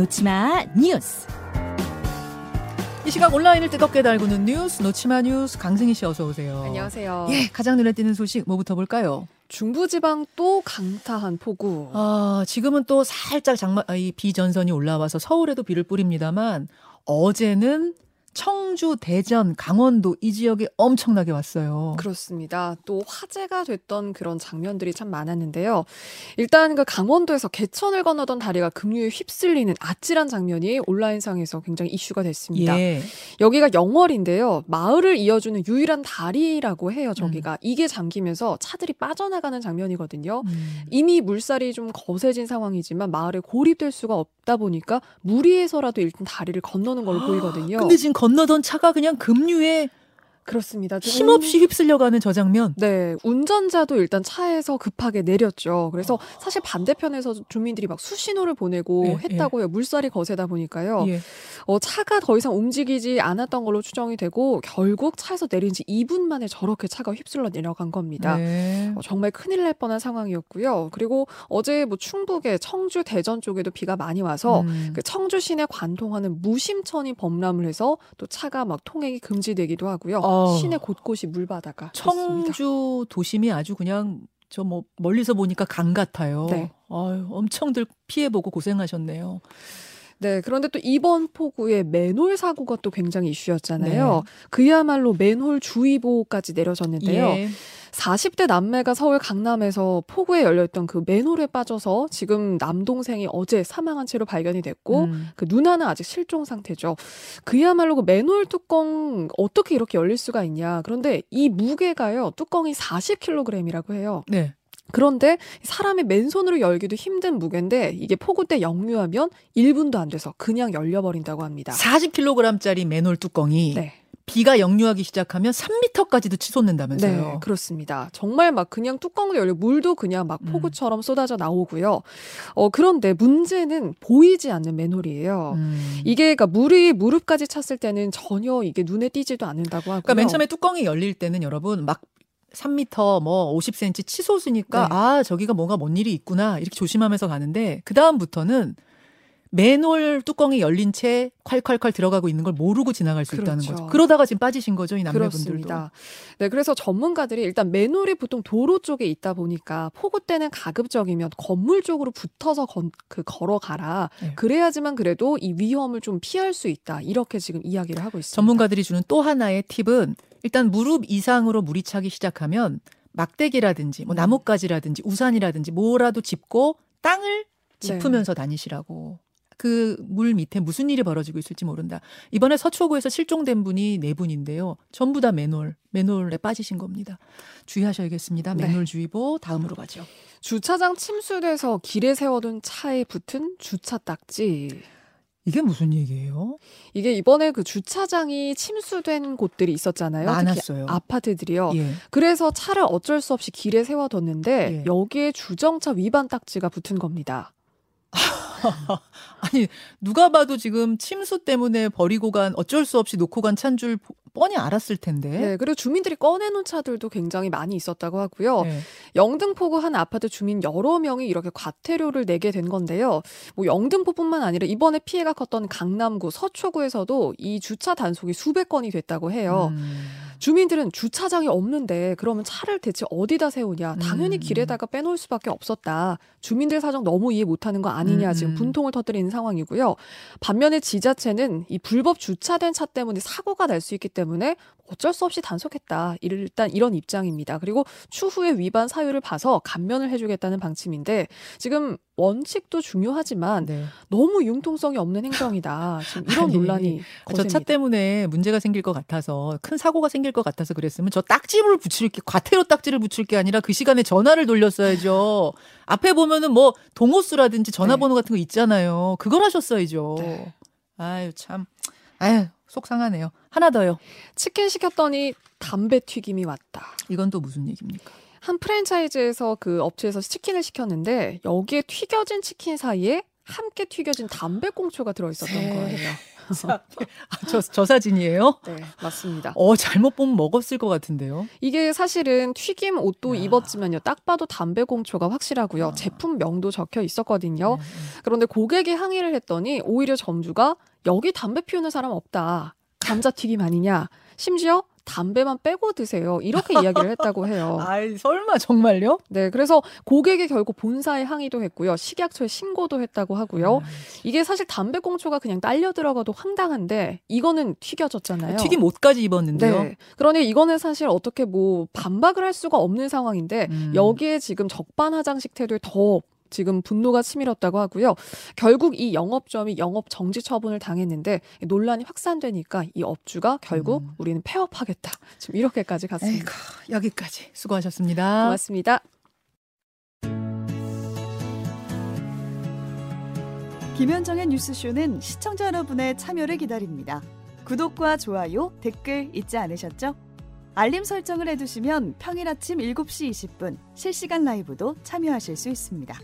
놓치마 뉴스. 이 시각 온라인을 뜨겁게 달구는 뉴스 놓치마 뉴스 강승희 씨 어서 오세요. 안녕하세요. 예, 가장 눈에 띄는 소식 뭐부터 볼까요? 중부지방 또 강타한 폭우. 아, 지금은 또 살짝 장마 아, 이 비전선이 올라와서 서울에도 비를 뿌립니다만 어제는 청주, 대전, 강원도 이 지역에 엄청나게 왔어요. 그렇습니다. 또 화제가 됐던 그런 장면들이 참 많았는데요. 일단 그 강원도에서 개천을 건너던 다리가 급류에 휩쓸리는 아찔한 장면이 온라인상에서 굉장히 이슈가 됐습니다. 예. 여기가 영월인데요. 마을을 이어주는 유일한 다리라고 해요. 저기가 음. 이게 잠기면서 차들이 빠져나가는 장면이거든요. 음. 이미 물살이 좀 거세진 상황이지만 마을에 고립될 수가 없다 보니까 무리해서라도 일단 다리를 건너는 걸로 보이거든요. 근데 지금 건너던 차가 그냥 급류에 그렇습니다. 힘없이 휩쓸려가는 저 장면. 네, 운전자도 일단 차에서 급하게 내렸죠. 그래서 사실 반대편에서 주민들이 막 수신호를 보내고 예, 했다고요. 물살이 거세다 보니까요. 예. 어, 차가 더 이상 움직이지 않았던 걸로 추정이 되고 결국 차에서 내린 지 2분 만에 저렇게 차가 휩쓸려 내려간 겁니다. 네. 어, 정말 큰일 날 뻔한 상황이었고요. 그리고 어제 뭐 충북의 청주 대전 쪽에도 비가 많이 와서 음. 그 청주 시내 관통하는 무심천이 범람을 해서 또 차가 막 통행이 금지되기도 하고요. 어. 시내 곳곳이 물바다가. 청주 도심이 아주 그냥 저 뭐 멀리서 보니까 강 같아요. 네. 아유, 엄청들 피해 보고 고생하셨네요. 네, 그런데 또 이번 폭우에 맨홀 사고가 또 굉장히 이슈였잖아요. 네. 그야말로 맨홀 주의보까지 내려졌는데요. 예. 40대 남매가 서울 강남에서 폭우에 열렸던 그 맨홀에 빠져서 지금 남동생이 어제 사망한 채로 발견이 됐고 음. 그 누나는 아직 실종 상태죠. 그야말로 그 맨홀 뚜껑 어떻게 이렇게 열릴 수가 있냐. 그런데 이 무게가요. 뚜껑이 40kg이라고 해요. 네. 그런데 사람이 맨손으로 열기도 힘든 무게인데 이게 폭우 때 역류하면 1분도 안 돼서 그냥 열려버린다고 합니다. 40kg짜리 맨홀 뚜껑이 네. 비가 역류하기 시작하면 3m까지도 치솟는다면서요. 네, 그렇습니다. 정말 막 그냥 뚜껑도 열려 물도 그냥 막 음. 폭우처럼 쏟아져 나오고요. 어 그런데 문제는 보이지 않는 맨홀이에요. 음. 이게 그러니까 물이 무릎까지 찼을 때는 전혀 이게 눈에 띄지도 않는다고 하고요. 그러니까 맨 처음에 뚜껑이 열릴 때는 여러분 막 3m 뭐 50cm 치솟으니까 네. 아 저기가 뭔가 뭔 일이 있구나 이렇게 조심하면서 가는데 그 다음부터는 맨홀 뚜껑이 열린 채 콸콸콸 들어가고 있는 걸 모르고 지나갈 수 있다는 그렇죠. 거죠. 그러다가 지금 빠지신 거죠 이. 그렇습니다. 네, 그래서 전문가들이 일단 맨홀이 보통 도로 쪽에 있다 보니까 폭우 때는 가급적이면 건물 쪽으로 붙어서 건, 그 걸어가라. 네. 그래야지만 그래도 이 위험을 좀 피할 수 있다. 이렇게 지금 이야기를 하고 있습니다. 전문가들이 주는 또 하나의 팁은 일단 무릎 이상으로 물이 차기 시작하면 막대기라든지 음. 뭐 나뭇가지라든지 우산이라든지 뭐라도 짚고 땅을 네. 짚으면서 다니시라고. 그 물 밑에 무슨 일이 벌어지고 있을지 모른다. 이번에 서초구에서 실종된 분이 네 분인데요. 전부 다 맨홀, 맨홀에 빠지신 겁니다. 주의하셔야겠습니다. 네. 맨홀주의보 다음으로 가죠. 주차장 침수돼서 길에 세워둔 차에 붙은 주차 딱지. 이게 무슨 얘기예요? 이게 이번에 그 주차장이 침수된 곳들이 있었잖아요. 많았어요. 아파트들이요. 예. 그래서 차를 어쩔 수 없이 길에 세워뒀는데 예. 여기에 주정차 위반 딱지가 붙은 겁니다. 아니 누가 봐도 지금 침수 때문에 버리고 간 어쩔 수 없이 놓고 간 차인 줄 뻔히 알았을 텐데. 네, 그리고 주민들이 꺼내놓은 차들도 굉장히 많이 있었다고 하고요. 네. 영등포구 한 아파트 주민 여러 명이 이렇게 과태료를 내게 된 건데요. 뭐 영등포뿐만 아니라 이번에 피해가 컸던 강남구, 서초구에서도 이 주차 단속이 수백 건이 됐다고 해요. 음. 주민들은 주차장이 없는데 그러면 차를 대체 어디다 세우냐? 당연히 음. 길에다가 빼놓을 수밖에 없었다. 주민들 사정 너무 이해 못하는 거 아니냐 음, 지금 음. 분통을 터뜨리는 상황이고요. 반면에 지자체는 이 불법 주차된 차 때문에 사고가 날 수 있기 때문에 어쩔 수 없이 단속했다. 일단 이런 입장입니다. 그리고 추후에 위반 사유를 봐서 감면을 해주겠다는 방침인데 지금 원칙도 중요하지만 네. 너무 융통성이 없는 행정이다. 지금 이런 아니, 논란이 저 차. 때문에 문제가 생길 것 같아서 큰 사고가 생길 것 같아서 그랬으면 저 딱지를 붙일 게 과태료 딱지를 붙일 게 아니라 그 시간에 전화를 돌렸어야죠. 앞에 보면은 뭐 동호수라든지 전화번호 같은 거 있잖아요. 그걸 하셨어야죠. 네. 아유 참. 아유 속상하네요. 하나 더요. 치킨 시켰더니 담배 튀김이 왔다. 이건 또 무슨 얘기입니까? 한 프랜차이즈에서 그 업체에서 치킨을 시켰는데 여기에 튀겨진 치킨 사이에 함께 튀겨진 담배꽁초가 들어있었던 네. 거예요. 자, 아, 저, 저 사진이에요? 네, 맞습니다. 어, 잘못 보면 먹었을 것 같은데요. 이게 사실은 튀김 옷도 야. 입었지만요. 딱 봐도 담배꽁초가 확실하고요. 아. 제품명도 적혀 있었거든요. 네, 네. 그런데 고객이 항의를 했더니 오히려 점주가 여기 담배 피우는 사람 없다. 감자튀김 아니냐. 심지어 담배만 빼고 드세요. 이렇게 이야기를 했다고 해요. 아이, 설마 정말요? 네, 그래서 고객이 결국 본사에 항의도 했고요. 식약처에 신고도 했다고 하고요. 아, 이게 사실 담배꽁초가 그냥 딸려 들어가도 황당한데 이거는 튀겨졌잖아요. 튀김 옷까지 입었는데요. 네. 그러니 이거는 사실 어떻게 뭐 반박을 할 수가 없는 상황인데 음. 여기에 지금 적반하장식 태도에 더 지금 분노가 치밀었다고 하고요. 결국 이 영업점이 영업 정지 처분을 당했는데 논란이 확산되니까 이 업주가 결국 음. 우리는 폐업하겠다. 지금 이렇게까지 에이구, 갔습니다. 여기까지 수고하셨습니다. 고맙습니다. 김현정의 뉴스쇼는 시청자 여러분의 참여를 기다립니다. 구독과 좋아요, 댓글 잊지 않으셨죠? 알림 설정을 해두시면 평일 아침 7시 20분 실시간 라이브도 참여하실 수 있습니다.